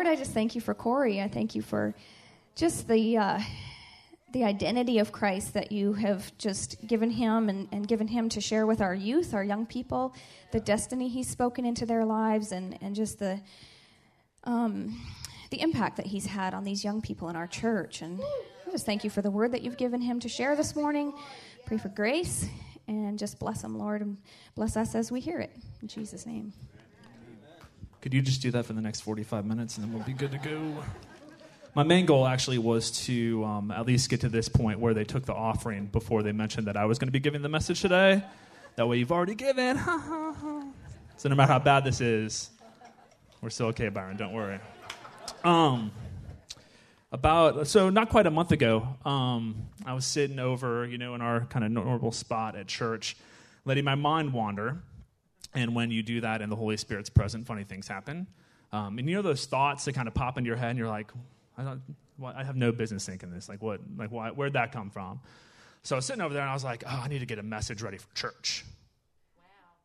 Lord, I just thank you for Corey. I thank you for just the uh, the identity of Christ that you have just given him and, and given him to share with our youth, our young people, the destiny he's spoken into their lives, and, and just the um, the impact that he's had on these young people in our church. And I just thank you for the word that you've given him to share this morning. Pray for grace and just bless him, Lord, and bless us as we hear it. In Jesus' name. Could you just do that for the next 45 minutes and then we'll be good to go? My main goal actually was to um, at least get to this point where they took the offering before they mentioned that I was going to be giving the message today. That way you've already given. so no matter how bad this is, we're still okay, Byron. Don't worry. Um, about so not quite a month ago, um, I was sitting over, you know, in our kind of normal spot at church, letting my mind wander. And when you do that and the Holy Spirit's present, funny things happen. Um, and you know those thoughts that kind of pop into your head, and you're like, I, don't, well, I have no business thinking this. Like, what? Like, why, where'd that come from? So I was sitting over there, and I was like, oh, I need to get a message ready for church.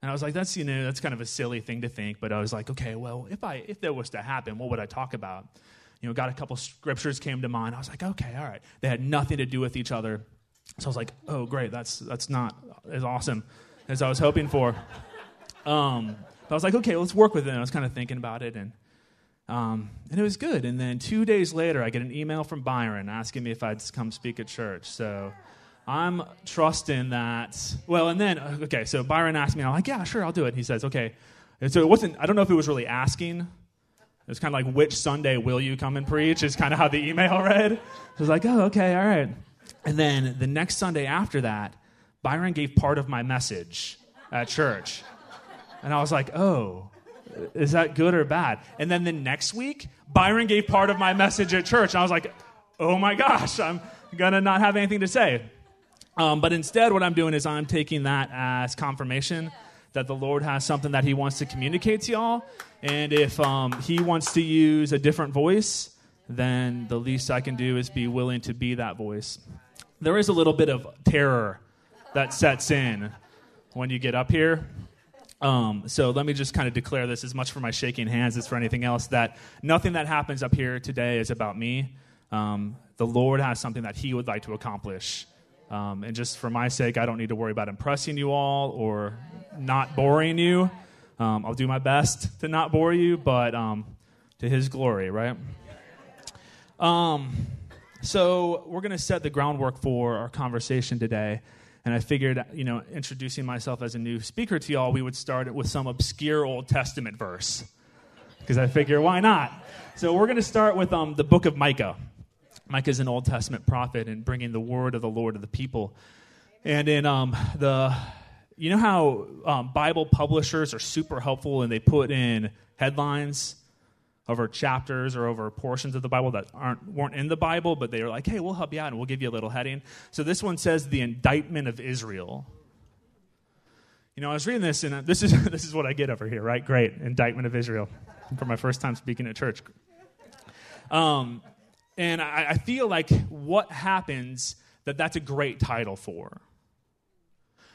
And I was like, that's you know, that's kind of a silly thing to think, but I was like, okay, well, if I if that was to happen, what would I talk about? You know, got a couple scriptures came to mind. I was like, okay, all right. They had nothing to do with each other. So I was like, oh, great, that's that's not as awesome as I was hoping for. Um, I was like, okay, let's work with it. And I was kind of thinking about it, and um, and it was good. And then two days later, I get an email from Byron asking me if I'd come speak at church. So I'm trusting that. Well, and then okay, so Byron asked me, I'm like, yeah, sure, I'll do it. He says, okay. And so it wasn't. I don't know if it was really asking. It was kind of like, which Sunday will you come and preach? Is kind of how the email read. So I was like, oh, okay, all right. And then the next Sunday after that, Byron gave part of my message at church. And I was like, oh, is that good or bad? And then the next week, Byron gave part of my message at church. And I was like, oh my gosh, I'm going to not have anything to say. Um, but instead, what I'm doing is I'm taking that as confirmation that the Lord has something that He wants to communicate to y'all. And if um, He wants to use a different voice, then the least I can do is be willing to be that voice. There is a little bit of terror that sets in when you get up here. Um, so let me just kind of declare this as much for my shaking hands as for anything else that nothing that happens up here today is about me. Um, the Lord has something that He would like to accomplish um, and just for my sake, I don't need to worry about impressing you all or not boring you. Um, I'll do my best to not bore you, but um, to His glory, right? Um, so we're going to set the groundwork for our conversation today. And I figured, you know, introducing myself as a new speaker to y'all, we would start it with some obscure Old Testament verse. Because I figure, why not? So we're going to start with um, the book of Micah. Micah is an Old Testament prophet and bringing the word of the Lord to the people. And in um, the, you know how um, Bible publishers are super helpful and they put in headlines over chapters or over portions of the Bible that aren't weren't in the Bible, but they were like, hey, we'll help you out and we'll give you a little heading. So this one says the indictment of Israel. You know, I was reading this, and this is this is what I get over here, right? Great, indictment of Israel, for my first time speaking at church. Um, and I, I feel like what happens that that's a great title for.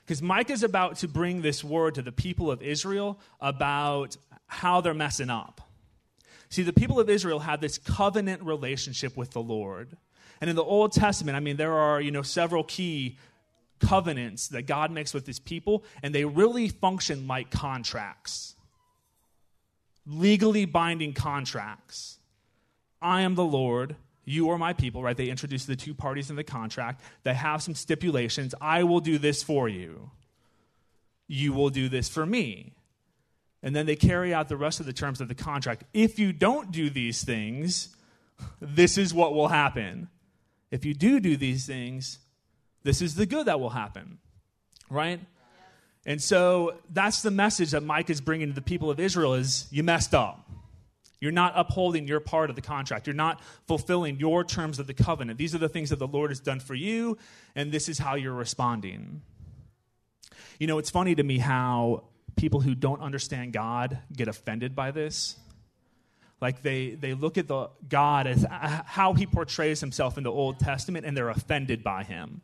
Because Micah is about to bring this word to the people of Israel about how they're messing up. See, the people of Israel had this covenant relationship with the Lord. And in the Old Testament, I mean, there are, you know, several key covenants that God makes with his people, and they really function like contracts. Legally binding contracts. I am the Lord, you are my people, right? They introduce the two parties in the contract. They have some stipulations. I will do this for you. You will do this for me. And then they carry out the rest of the terms of the contract. If you don't do these things, this is what will happen. If you do do these things, this is the good that will happen. Right? And so that's the message that Micah is bringing to the people of Israel is you messed up. You're not upholding your part of the contract. You're not fulfilling your terms of the covenant. These are the things that the Lord has done for you, and this is how you're responding. You know, it's funny to me how people who don't understand God get offended by this. Like they, they look at the God as how he portrays himself in the Old Testament and they're offended by him.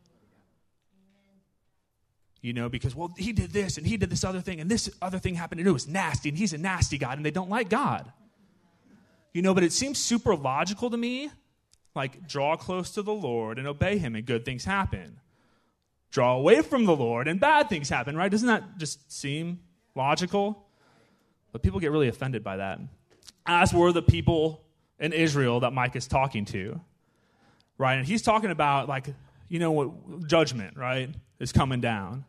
You know, because, well, he did this and he did this other thing and this other thing happened and it was nasty and he's a nasty God and they don't like God. You know, but it seems super logical to me. Like, draw close to the Lord and obey Him, and good things happen. Draw away from the Lord, and bad things happen, right? Doesn't that just seem logical? But people get really offended by that. As were the people in Israel that Micah is talking to, right? And he's talking about, like, you know what, judgment, right, is coming down.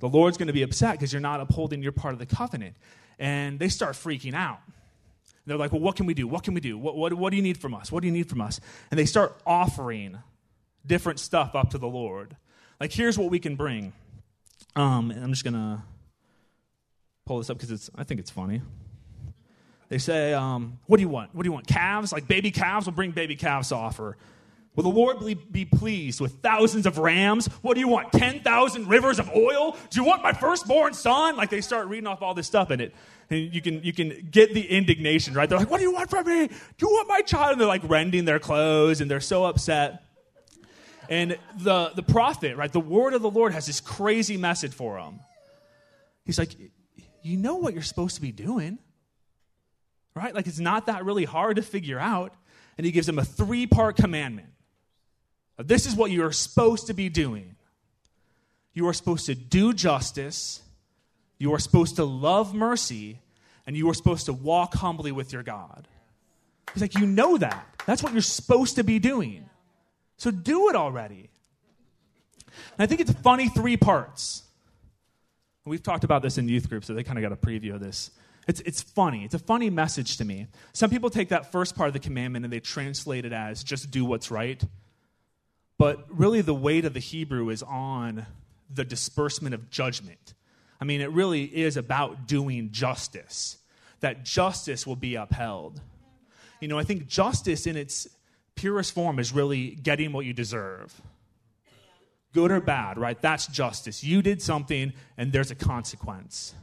The Lord's going to be upset because you're not upholding your part of the covenant. And they start freaking out. They're like, well, what can we do? What can we do? What, what, what do you need from us? What do you need from us? And they start offering different stuff up to the Lord. Like, here's what we can bring. Um, I'm just going to pull this up because it's I think it's funny. They say, um, What do you want? What do you want? Calves? Like baby calves? We'll bring baby calves to offer. Will the Lord be pleased with thousands of rams? What do you want? 10,000 rivers of oil? Do you want my firstborn son? Like they start reading off all this stuff in it. And you can, you can get the indignation, right? They're like, What do you want from me? Do you want my child? And they're like rending their clothes and they're so upset. And the, the prophet, right, the word of the Lord has this crazy message for them. He's like, You know what you're supposed to be doing right? Like it's not that really hard to figure out. And he gives him a three part commandment. This is what you are supposed to be doing. You are supposed to do justice, you are supposed to love mercy, and you are supposed to walk humbly with your God. He's like, You know that. That's what you're supposed to be doing. So do it already. And I think it's funny three parts. We've talked about this in youth groups, so they kind of got a preview of this. It's, it's funny. It's a funny message to me. Some people take that first part of the commandment and they translate it as just do what's right. But really, the weight of the Hebrew is on the disbursement of judgment. I mean, it really is about doing justice, that justice will be upheld. You know, I think justice in its purest form is really getting what you deserve. Good or bad, right? That's justice. You did something and there's a consequence.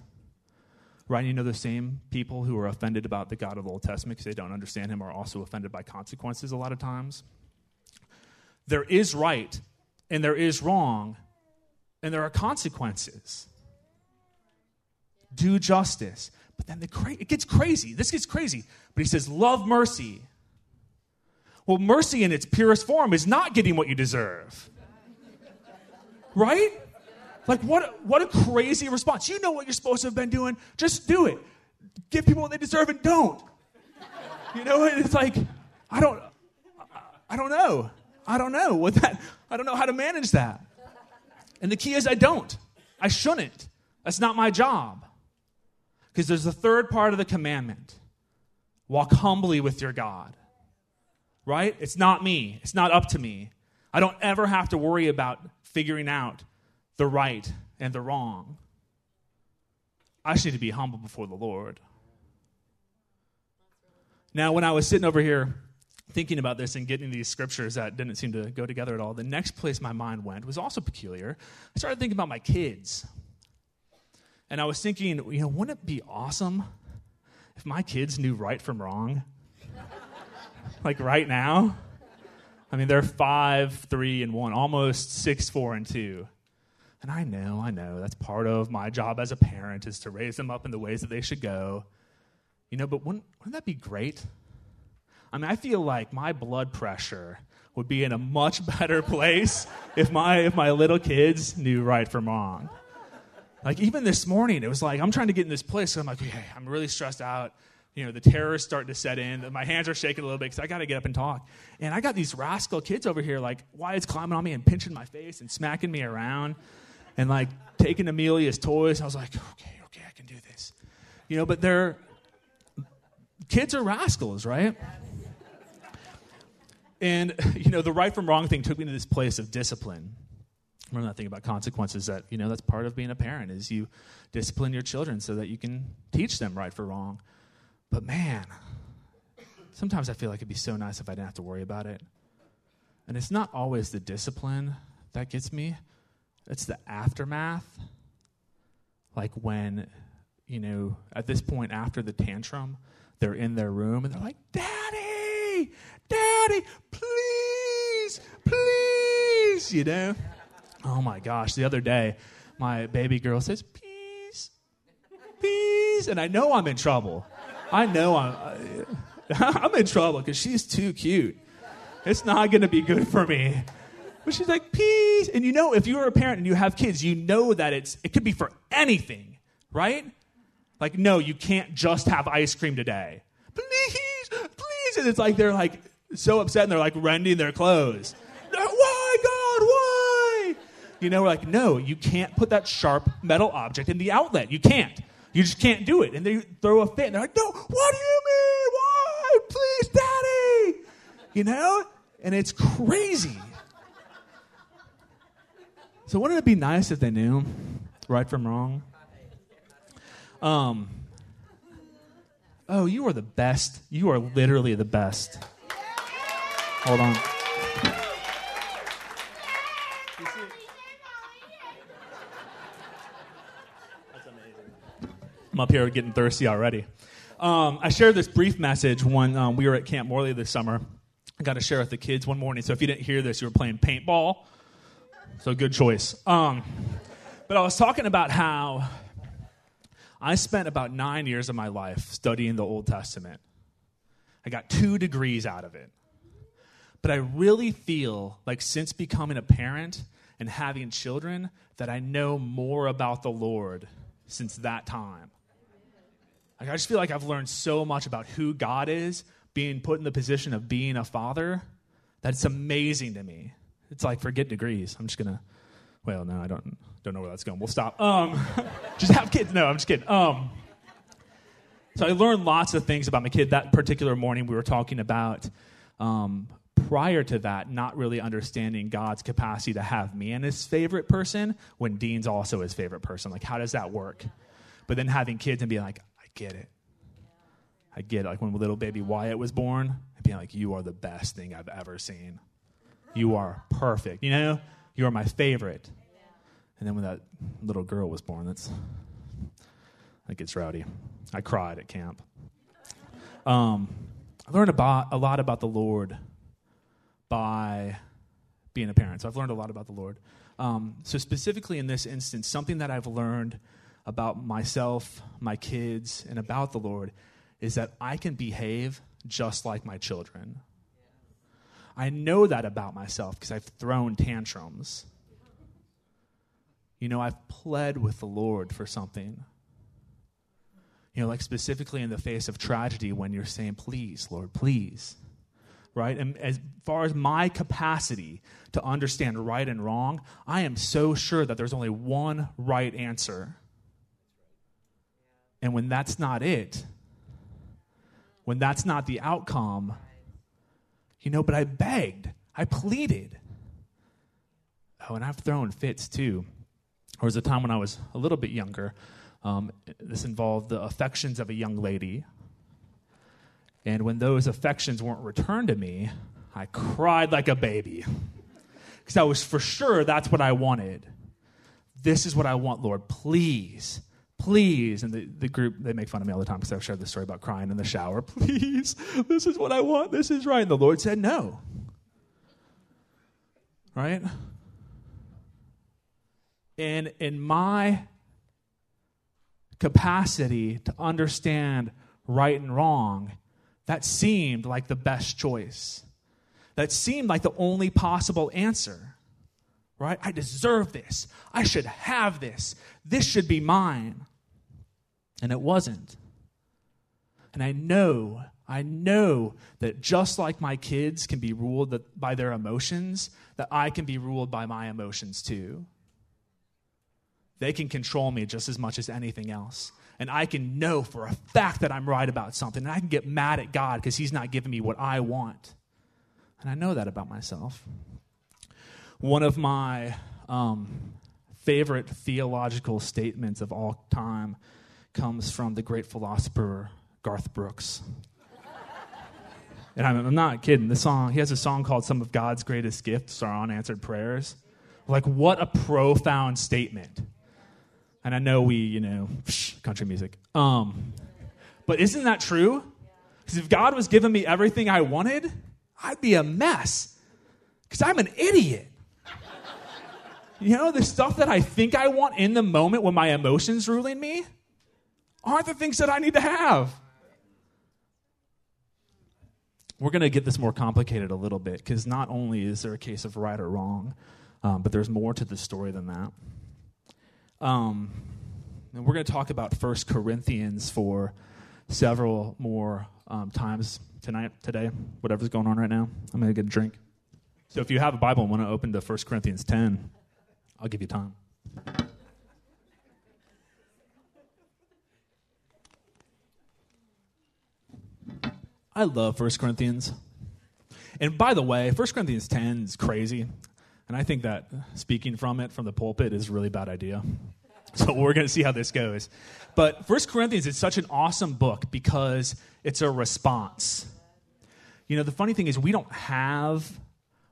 Right? You know, the same people who are offended about the God of the Old Testament because they don't understand him are also offended by consequences a lot of times. There is right and there is wrong, and there are consequences. Do justice. But then the cra- it gets crazy. This gets crazy. But he says, love mercy. Well, mercy in its purest form is not getting what you deserve. Right? Like, what, what a crazy response. You know what you're supposed to have been doing. Just do it. Give people what they deserve and don't. You know, it's like, I don't, I don't know. I don't know what that, I don't know how to manage that. And the key is I don't. I shouldn't. That's not my job. Because there's the third part of the commandment walk humbly with your God. Right? It's not me, it's not up to me. I don't ever have to worry about figuring out the right and the wrong. I just need to be humble before the Lord. Now, when I was sitting over here thinking about this and getting these scriptures that didn't seem to go together at all, the next place my mind went was also peculiar. I started thinking about my kids. And I was thinking, you know, wouldn't it be awesome if my kids knew right from wrong? like right now? I mean, they're five, three, and one, almost six, four, and two. And I know, I know, that's part of my job as a parent is to raise them up in the ways that they should go. You know, but wouldn't, wouldn't that be great? I mean, I feel like my blood pressure would be in a much better place if my if my little kids knew right from wrong. Like even this morning, it was like I'm trying to get in this place. I'm like, okay, I'm really stressed out. You know, the terror is starting to set in. My hands are shaking a little bit because I got to get up and talk. And I got these rascal kids over here, like why Wyatt's climbing on me and pinching my face and smacking me around and like taking Amelia's toys. I was like, okay, okay, I can do this. You know, but they're kids are rascals, right? And you know, the right from wrong thing took me to this place of discipline. Remember that thing about consequences that, you know, that's part of being a parent is you discipline your children so that you can teach them right for wrong. But man, sometimes I feel like it'd be so nice if I didn't have to worry about it. And it's not always the discipline that gets me, it's the aftermath. Like when, you know, at this point after the tantrum, they're in their room and they're like, Daddy, Daddy, please, please, you know? Oh my gosh. The other day, my baby girl says, Please, please. And I know I'm in trouble. I know I'm. I'm in trouble because she's too cute. It's not going to be good for me. But she's like, peace. And you know, if you're a parent and you have kids, you know that it's it could be for anything, right? Like, no, you can't just have ice cream today. Please, please. And it's like they're like so upset and they're like rending their clothes. Why, God, why? You know, we're like, no, you can't put that sharp metal object in the outlet. You can't. You just can't do it. And they throw a fit and they're like, no, what do you mean? Why? Please, daddy. You know? And it's crazy. So wouldn't it be nice if they knew right from wrong? Um, oh, you are the best. You are literally the best. Hold on. I'm up here getting thirsty already. Um, I shared this brief message when um, we were at Camp Morley this summer. I got to share with the kids one morning. So if you didn't hear this, you were playing paintball. So good choice. Um, but I was talking about how I spent about nine years of my life studying the Old Testament. I got two degrees out of it. But I really feel like since becoming a parent and having children, that I know more about the Lord since that time. Like, I just feel like I've learned so much about who God is, being put in the position of being a father, that it's amazing to me. It's like forget degrees. I'm just gonna. Well, no, I don't don't know where that's going. We'll stop. Um, just have kids. No, I'm just kidding. Um, so I learned lots of things about my kid. That particular morning, we were talking about. Um, prior to that, not really understanding God's capacity to have me and his favorite person when Dean's also his favorite person. Like, how does that work? But then having kids and being like, get it. I get it. Like when little baby Wyatt was born, I'd be like, You are the best thing I've ever seen. You are perfect. You know, you are my favorite. And then when that little girl was born, that's that gets rowdy. I cried at camp. Um, I learned about a lot about the Lord by being a parent. So I've learned a lot about the Lord. Um, so specifically in this instance, something that I've learned about myself, my kids, and about the Lord is that I can behave just like my children. I know that about myself because I've thrown tantrums. You know, I've pled with the Lord for something. You know, like specifically in the face of tragedy when you're saying, please, Lord, please. Right? And as far as my capacity to understand right and wrong, I am so sure that there's only one right answer. And when that's not it, when that's not the outcome, you know, but I begged, I pleaded. Oh, and I've thrown fits too. There was a time when I was a little bit younger. Um, this involved the affections of a young lady. And when those affections weren't returned to me, I cried like a baby. Because I was for sure that's what I wanted. This is what I want, Lord. Please please. And the, the group, they make fun of me all the time because I've shared this story about crying in the shower. Please, this is what I want. This is right. And the Lord said no. Right? And in my capacity to understand right and wrong, that seemed like the best choice. That seemed like the only possible answer. Right? I deserve this. I should have this. This should be mine. And it wasn't. And I know, I know that just like my kids can be ruled by their emotions, that I can be ruled by my emotions too. They can control me just as much as anything else. And I can know for a fact that I'm right about something. And I can get mad at God because He's not giving me what I want. And I know that about myself. One of my um, favorite theological statements of all time comes from the great philosopher Garth Brooks. and I'm, I'm, not kidding. The song, he has a song called Some of God's Greatest Gifts Are Unanswered Prayers. Like, what a profound statement. And I know we, you know, country music. Um, but isn't that true? Because if God was giving me everything I wanted, I'd be a mess. Because I'm an idiot. You know, the stuff that I think I want in the moment when my emotions ruling me, aren't the things that I need to have. we're going to get this more complicated a little bit because not only is there a case of right or wrong, um, but there's more to the story than that. Um, and we're going to talk about First Corinthians for several more um, times tonight, today, whatever's going on right now. I'm going to get a drink. So if you have a Bible and want to open to 1 Corinthians 10, I'll give you time. I love 1 Corinthians. And by the way, 1 Corinthians 10 is crazy. And I think that speaking from it from the pulpit is a really bad idea. So we're going to see how this goes. But 1 Corinthians is such an awesome book because it's a response. You know, the funny thing is, we don't have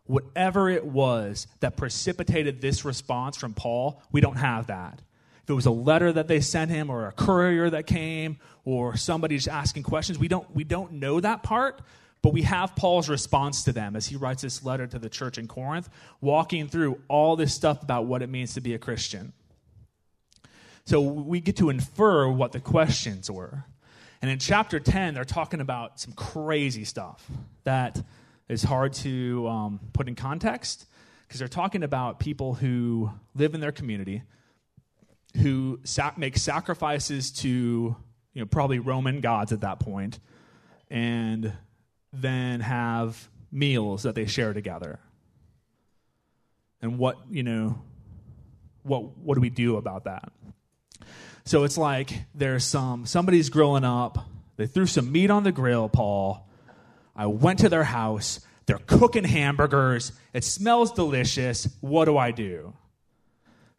whatever it was that precipitated this response from Paul, we don't have that. If it was a letter that they sent him or a courier that came or somebody just asking questions, we don't, we don't know that part, but we have Paul's response to them as he writes this letter to the church in Corinth, walking through all this stuff about what it means to be a Christian. So we get to infer what the questions were. And in chapter 10, they're talking about some crazy stuff that is hard to um, put in context because they're talking about people who live in their community, who sac- make sacrifices to, you know, probably Roman gods at that point, and then have meals that they share together. And what, you know, what, what do we do about that? So it's like there's some, somebody's grilling up, they threw some meat on the grill, Paul. I went to their house, they're cooking hamburgers, it smells delicious. What do I do?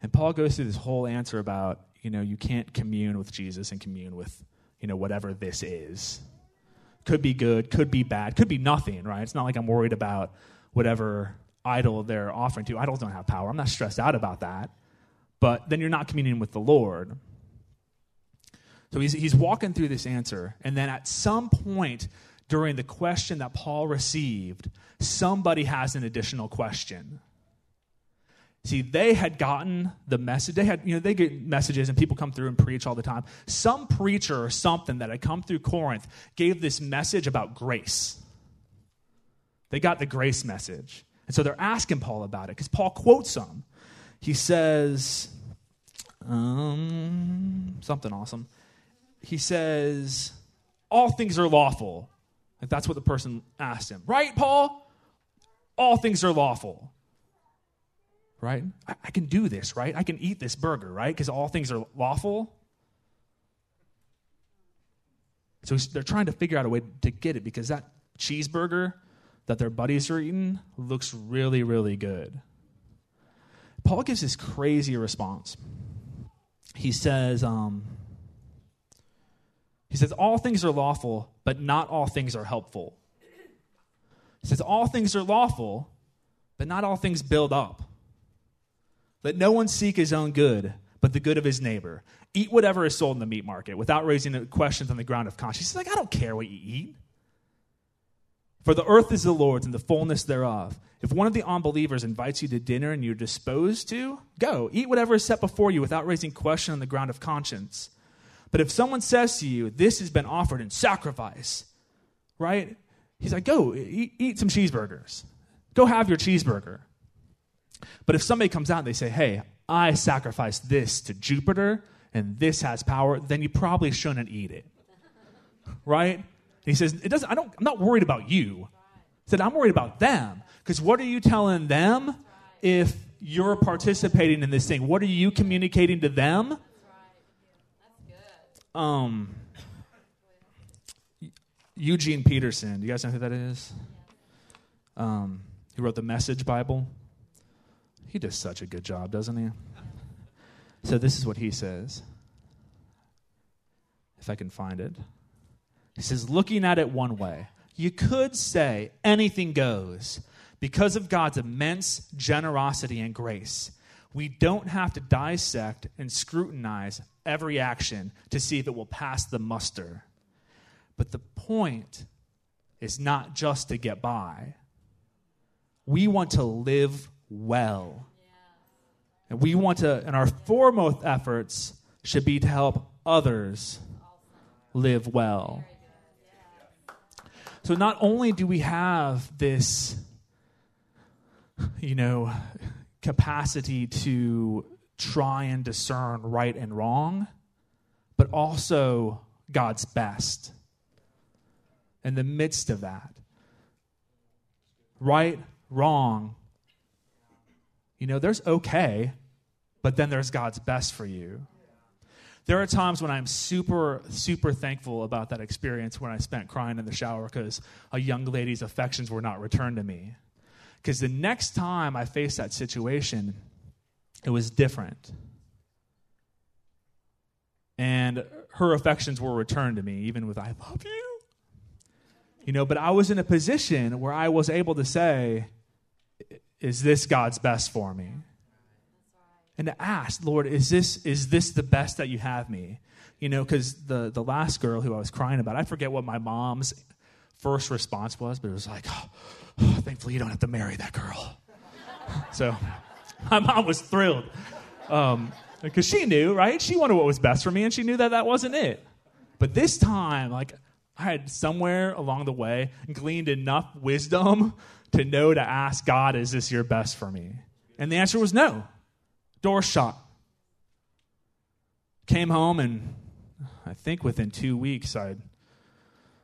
And Paul goes through this whole answer about, you know, you can't commune with Jesus and commune with, you know, whatever this is. Could be good, could be bad, could be nothing, right? It's not like I'm worried about whatever idol they're offering to. Idols don't have power. I'm not stressed out about that. But then you're not communing with the Lord. So he's, he's walking through this answer. And then at some point during the question that Paul received, somebody has an additional question. See, they had gotten the message. They had, you know, they get messages and people come through and preach all the time. Some preacher or something that had come through Corinth gave this message about grace. They got the grace message. And so they're asking Paul about it because Paul quotes them. He says, um, something awesome he says, All things are lawful. Like that's what the person asked him. Right, Paul? All things are lawful. Right? I, I can do this, right? I can eat this burger, right? Because all things are lawful. So they're trying to figure out a way to get it because that cheeseburger that their buddies are eating looks really, really good. Paul gives this crazy response. He says, um, he says, All things are lawful, but not all things are helpful. He says, All things are lawful, but not all things build up. Let no one seek his own good, but the good of his neighbor. Eat whatever is sold in the meat market without raising questions on the ground of conscience. He's like, I don't care what you eat. For the earth is the Lord's and the fullness thereof. If one of the unbelievers invites you to dinner and you're disposed to, go. Eat whatever is set before you without raising question on the ground of conscience. But if someone says to you, This has been offered in sacrifice, right? He's like, Go eat, eat some cheeseburgers. Go have your cheeseburger. But if somebody comes out and they say, Hey, I sacrificed this to Jupiter and this has power, then you probably shouldn't eat it. Right? And he says, it doesn't, I don't, I'm not worried about you. He said, I'm worried about them. Because what are you telling them if you're participating in this thing? What are you communicating to them? That's good. Um, Eugene Peterson. Do you guys know who that is? Um, he wrote the Message Bible. He does such a good job, doesn't he? So this is what he says. If I can find it. He says, looking at it one way, you could say anything goes because of God's immense generosity and grace. We don't have to dissect and scrutinize every action to see if it will pass the muster. But the point is not just to get by. We want to live well. And we want to, and our foremost efforts should be to help others live well. So not only do we have this, you know, capacity to try and discern right and wrong, but also God's best in the midst of that. Right, wrong, you know, there's okay, but then there's God's best for you. There are times when I'm super, super thankful about that experience when I spent crying in the shower because a young lady's affections were not returned to me. Because the next time I faced that situation, it was different. And her affections were returned to me, even with, I love you. You know, but I was in a position where I was able to say, Is this God's best for me? and to ask, Lord, is this is this the best that you have me? You know, because the the last girl who I was crying about, I forget what my mom's first response was, but it was like, oh, oh, thankfully you don't have to marry that girl. so my mom was thrilled because um, she knew, right? She wanted what was best for me, and she knew that that wasn't it. But this time, like I had somewhere along the way gleaned enough wisdom to know to ask God, "Is this your best for me?" And the answer was no. Door shut. Came home, and I think within two weeks, I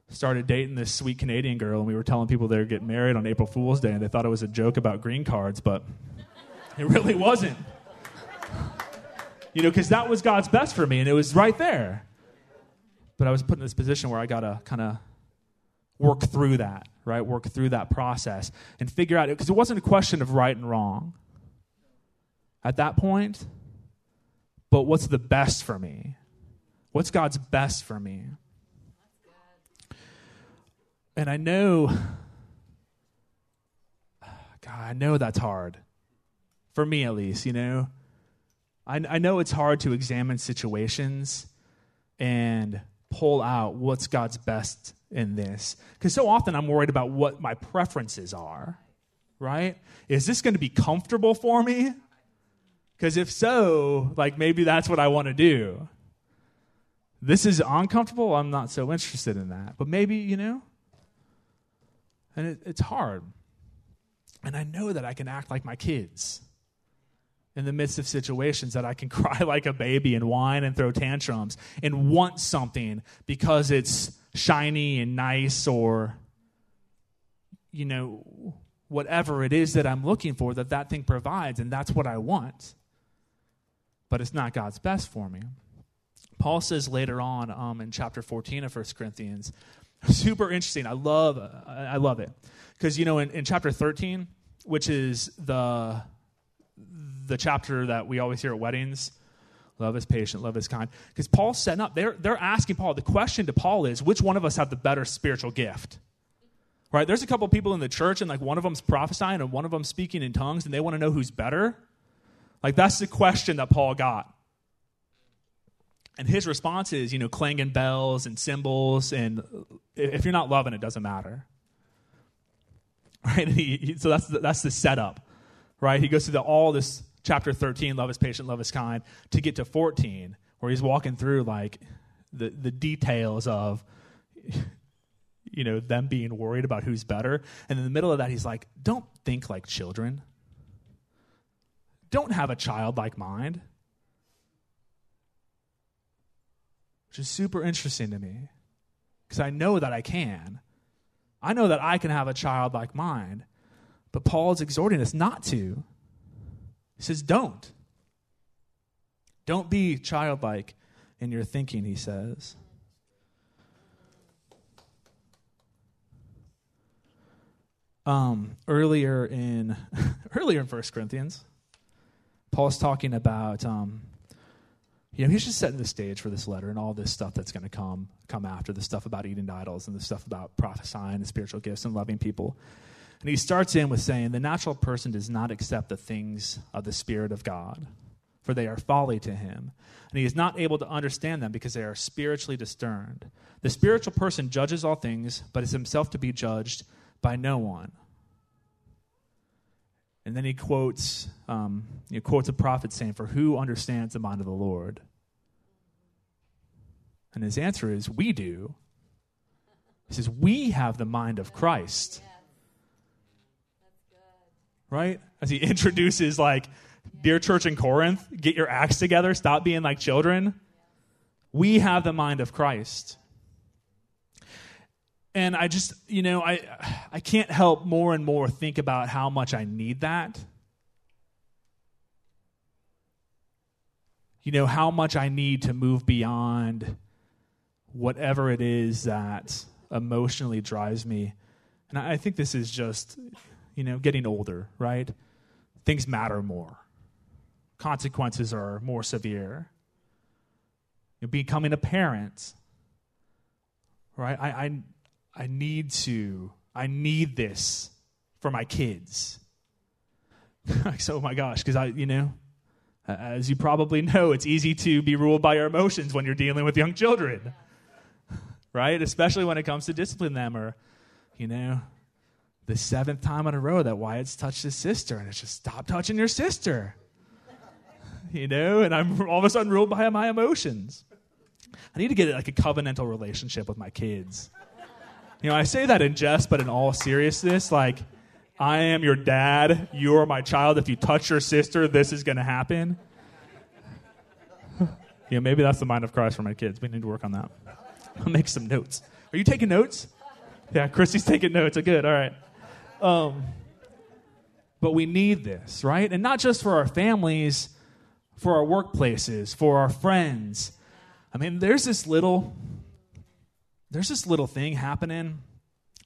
started dating this sweet Canadian girl, and we were telling people they were getting married on April Fool's Day, and they thought it was a joke about green cards, but it really wasn't. You know, because that was God's best for me, and it was right there. But I was put in this position where I got to kind of work through that, right? Work through that process and figure out, because it wasn't a question of right and wrong at that point, but what's the best for me? What's God's best for me? And I know, God, I know that's hard. For me, at least, you know. I, I know it's hard to examine situations and pull out what's God's best in this. Because so often I'm worried about what my preferences are, right? Is this going to be comfortable for me? Because if so, like maybe that's what I want to do. This is uncomfortable. I'm not so interested in that. But maybe, you know, and it, it's hard. And I know that I can act like my kids in the midst of situations that I can cry like a baby and whine and throw tantrums and want something because it's shiny and nice or, you know, whatever it is that I'm looking for that that thing provides, and that's what I want but it's not God's best for me. Paul says later on um, in chapter 14 of 1 Corinthians, super interesting. I love, I love it. Because, you know, in, in chapter 13, which is the, the chapter that we always hear at weddings, love is patient, love is kind. Because Paul's setting up, they're, they're asking Paul, the question to Paul is, which one of us have the better spiritual gift? Right? There's a couple people in the church, and like one of them's prophesying and one of them speaking in tongues, and they want to know who's better. Like, that's the question that Paul got. And his response is, you know, clanging bells and cymbals, and if you're not loving, it doesn't matter. Right? He, he, so that's the, that's the setup, right? He goes through the, all this chapter 13, love is patient, love is kind, to get to 14, where he's walking through like the, the details of, you know, them being worried about who's better. And in the middle of that, he's like, don't think like children don't have a childlike mind. Which is super interesting to me because I know that I can. I know that I can have a childlike mind, but Paul is exhorting us not to. He says, don't. Don't be childlike in your thinking, he says. Um, earlier in earlier in First Corinthians, Paul's talking about, um, you know, he's just setting the stage for this letter and all this stuff that's going to come come after the stuff about eating idols and the stuff about prophesying and spiritual gifts and loving people. And he starts in with saying, The natural person does not accept the things of the Spirit of God, for they are folly to him. And he is not able to understand them because they are spiritually discerned. The spiritual person judges all things, but is himself to be judged by no one. And then he quotes, um, he quotes a prophet saying, For who understands the mind of the Lord? And his answer is, We do. He says, We have the mind of Christ. Right? As he introduces, like, Dear church in Corinth, get your acts together, stop being like children. We have the mind of Christ. And I just, you know, I I can't help more and more think about how much I need that. You know, how much I need to move beyond whatever it is that emotionally drives me. And I think this is just, you know, getting older, right? Things matter more. Consequences are more severe. You becoming a parent, right? I, I, I need to, I need this for my kids. so, oh my gosh, because I, you know, as you probably know, it's easy to be ruled by your emotions when you're dealing with young children right? Especially when it comes to discipline them or, you know, the seventh time in a row that Wyatt's touched his sister, and it's just stop touching your sister. You know, and I'm all of a sudden ruled by my emotions. I need to get like a covenantal relationship with my kids. You know, I say that in jest, but in all seriousness, like, I am your dad, you are my child. If you touch your sister, this is going to happen. you know, maybe that's the mind of Christ for my kids. We need to work on that. I'll make some notes. Are you taking notes? Yeah, Christy's taking notes. Good. All right. Um, but we need this, right? And not just for our families, for our workplaces, for our friends. I mean, there's this little, there's this little thing happening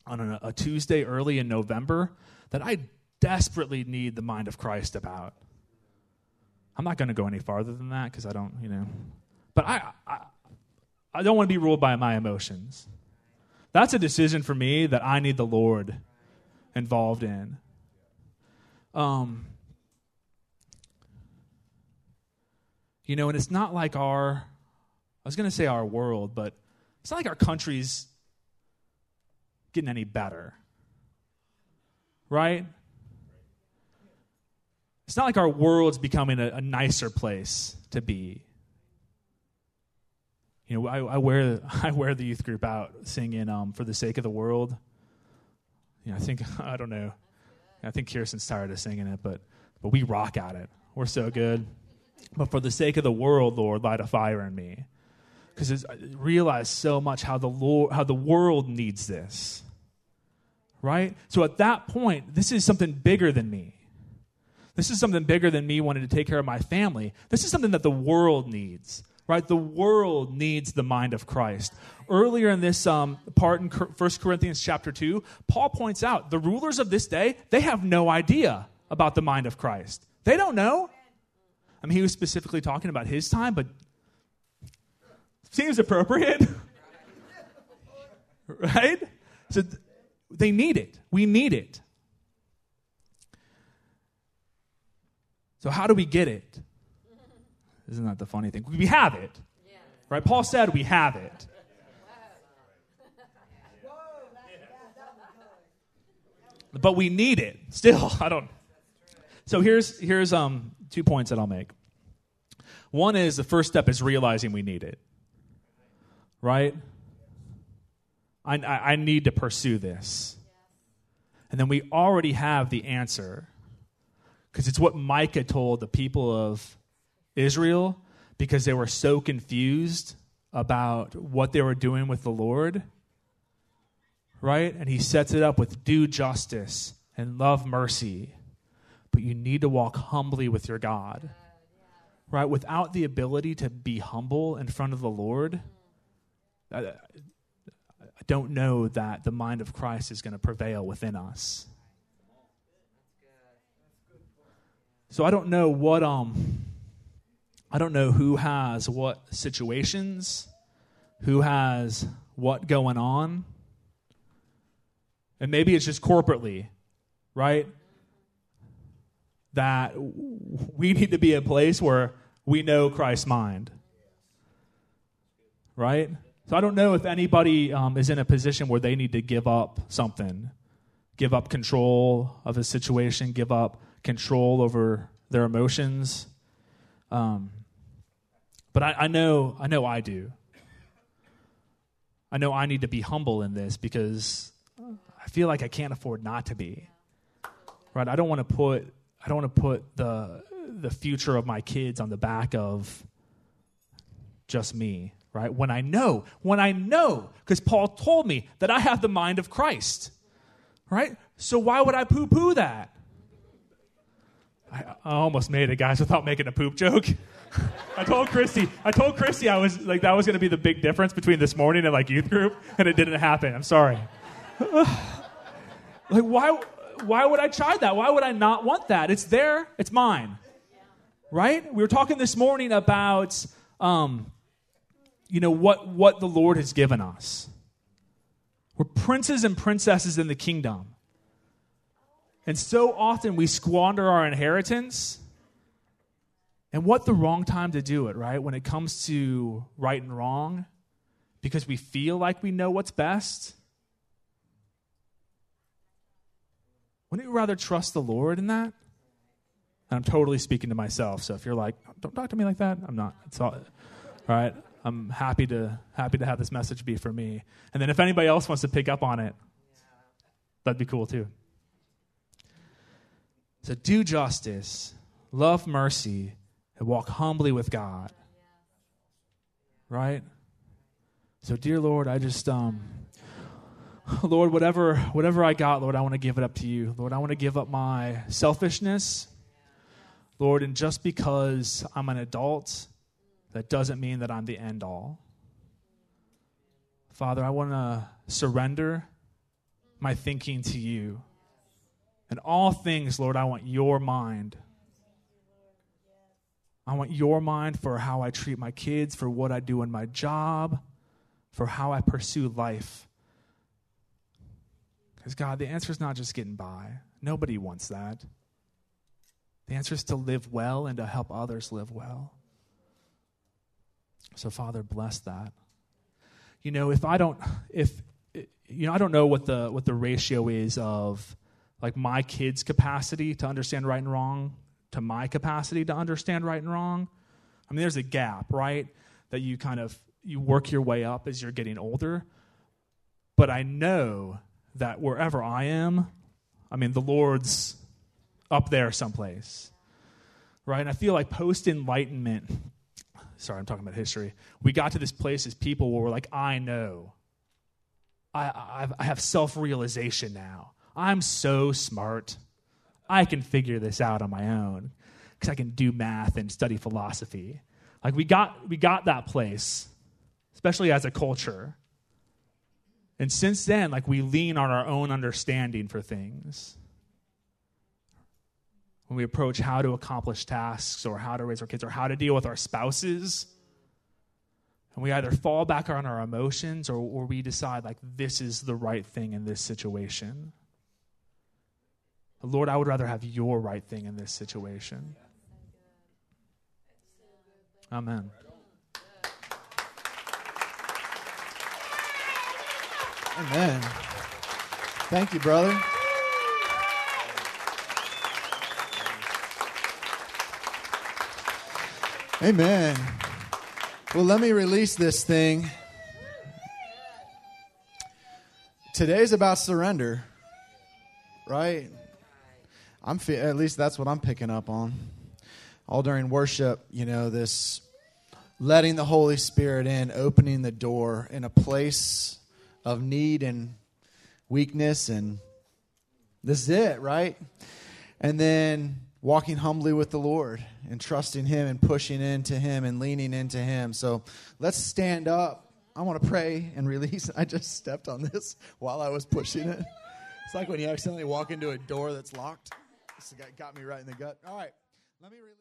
on a, a Tuesday early in November that I desperately need the mind of Christ about. I'm not going to go any farther than that because I don't, you know. But I, I, I don't want to be ruled by my emotions. That's a decision for me that I need the Lord involved in. Um, you know, and it's not like our, I was going to say our world, but it's not like our country's getting any better. Right? It's not like our world's becoming a, a nicer place to be. You know, I, I, wear I wear the youth group out singing um, "For the Sake of the World." You know, I think I don't know. I think Kirsten's tired of singing it, but but we rock at it. We're so good. But for the sake of the world, Lord, light a fire in me, because I realize so much how the Lord, how the world needs this. Right. So at that point, this is something bigger than me. This is something bigger than me wanting to take care of my family. This is something that the world needs right? The world needs the mind of Christ. Earlier in this um, part in 1 Corinthians chapter 2, Paul points out the rulers of this day, they have no idea about the mind of Christ. They don't know. I mean, he was specifically talking about his time, but seems appropriate. right? So they need it. We need it. So, how do we get it? Isn't that the funny thing? We have it. Right? Paul said we have it. But we need it still. I don't. So here's here's um two points that I'll make. One is the first step is realizing we need it. Right? I, I, I need to pursue this. And then we already have the answer. Because it's what Micah told the people of Israel because they were so confused about what they were doing with the Lord. Right? And he sets it up with do justice and love mercy. But you need to walk humbly with your God. Right? Without the ability to be humble in front of the Lord, I, I don't know that the mind of Christ is going to prevail within us. So I don't know what um I don't know who has what situations, who has what going on. And maybe it's just corporately, right? That we need to be a place where we know Christ's mind, right? So I don't know if anybody um, is in a position where they need to give up something, give up control of a situation, give up control over their emotions. Um, but I, I know, I know I do. I know I need to be humble in this because I feel like I can't afford not to be. Right? I don't want to put I don't want to put the the future of my kids on the back of just me, right? When I know, when I know, because Paul told me that I have the mind of Christ, right? So why would I poo poo that? I, I almost made it, guys, without making a poop joke. I told Christy, I told Christy I was like that was going to be the big difference between this morning and like youth group, and it didn't happen. I'm sorry. like why? Why would I try that? Why would I not want that? It's there. It's mine. Right? We were talking this morning about, um, you know, what what the Lord has given us. We're princes and princesses in the kingdom. And so often we squander our inheritance and what the wrong time to do it, right? When it comes to right and wrong, because we feel like we know what's best. Wouldn't you rather trust the Lord in that? And I'm totally speaking to myself. So if you're like, don't talk to me like that, I'm not. It's all, right. I'm happy to happy to have this message be for me. And then if anybody else wants to pick up on it, that'd be cool too. So do justice, love mercy, and walk humbly with God. Right? So, dear Lord, I just, um, Lord, whatever, whatever I got, Lord, I want to give it up to you. Lord, I want to give up my selfishness. Lord, and just because I'm an adult, that doesn't mean that I'm the end all. Father, I want to surrender my thinking to you. And all things, Lord, I want your mind. I want your mind for how I treat my kids, for what I do in my job, for how I pursue life. Because, God, the answer is not just getting by. Nobody wants that. The answer is to live well and to help others live well. So, Father, bless that. You know, if I don't, if, you know, I don't know what the, what the ratio is of like my kids' capacity to understand right and wrong to my capacity to understand right and wrong. I mean, there's a gap, right? That you kind of you work your way up as you're getting older. But I know that wherever I am, I mean, the Lord's up there someplace, right? And I feel like post enlightenment, sorry, I'm talking about history. We got to this place as people where we're like, I know. I, I have self realization now. I'm so smart. I can figure this out on my own because I can do math and study philosophy. Like we got we got that place, especially as a culture. And since then, like we lean on our own understanding for things. When we approach how to accomplish tasks or how to raise our kids or how to deal with our spouses, and we either fall back on our emotions or, or we decide like this is the right thing in this situation. Lord, I would rather have your right thing in this situation. Amen. Amen. Thank you, brother. Amen. Well, let me release this thing. Today's about surrender, right? I'm at least that's what I'm picking up on. All during worship, you know, this letting the Holy Spirit in, opening the door in a place of need and weakness and this is it, right? And then walking humbly with the Lord and trusting him and pushing into him and leaning into him. So, let's stand up. I want to pray and release. I just stepped on this while I was pushing it. It's like when you accidentally walk into a door that's locked. This got me right in the gut. All right. Let me release.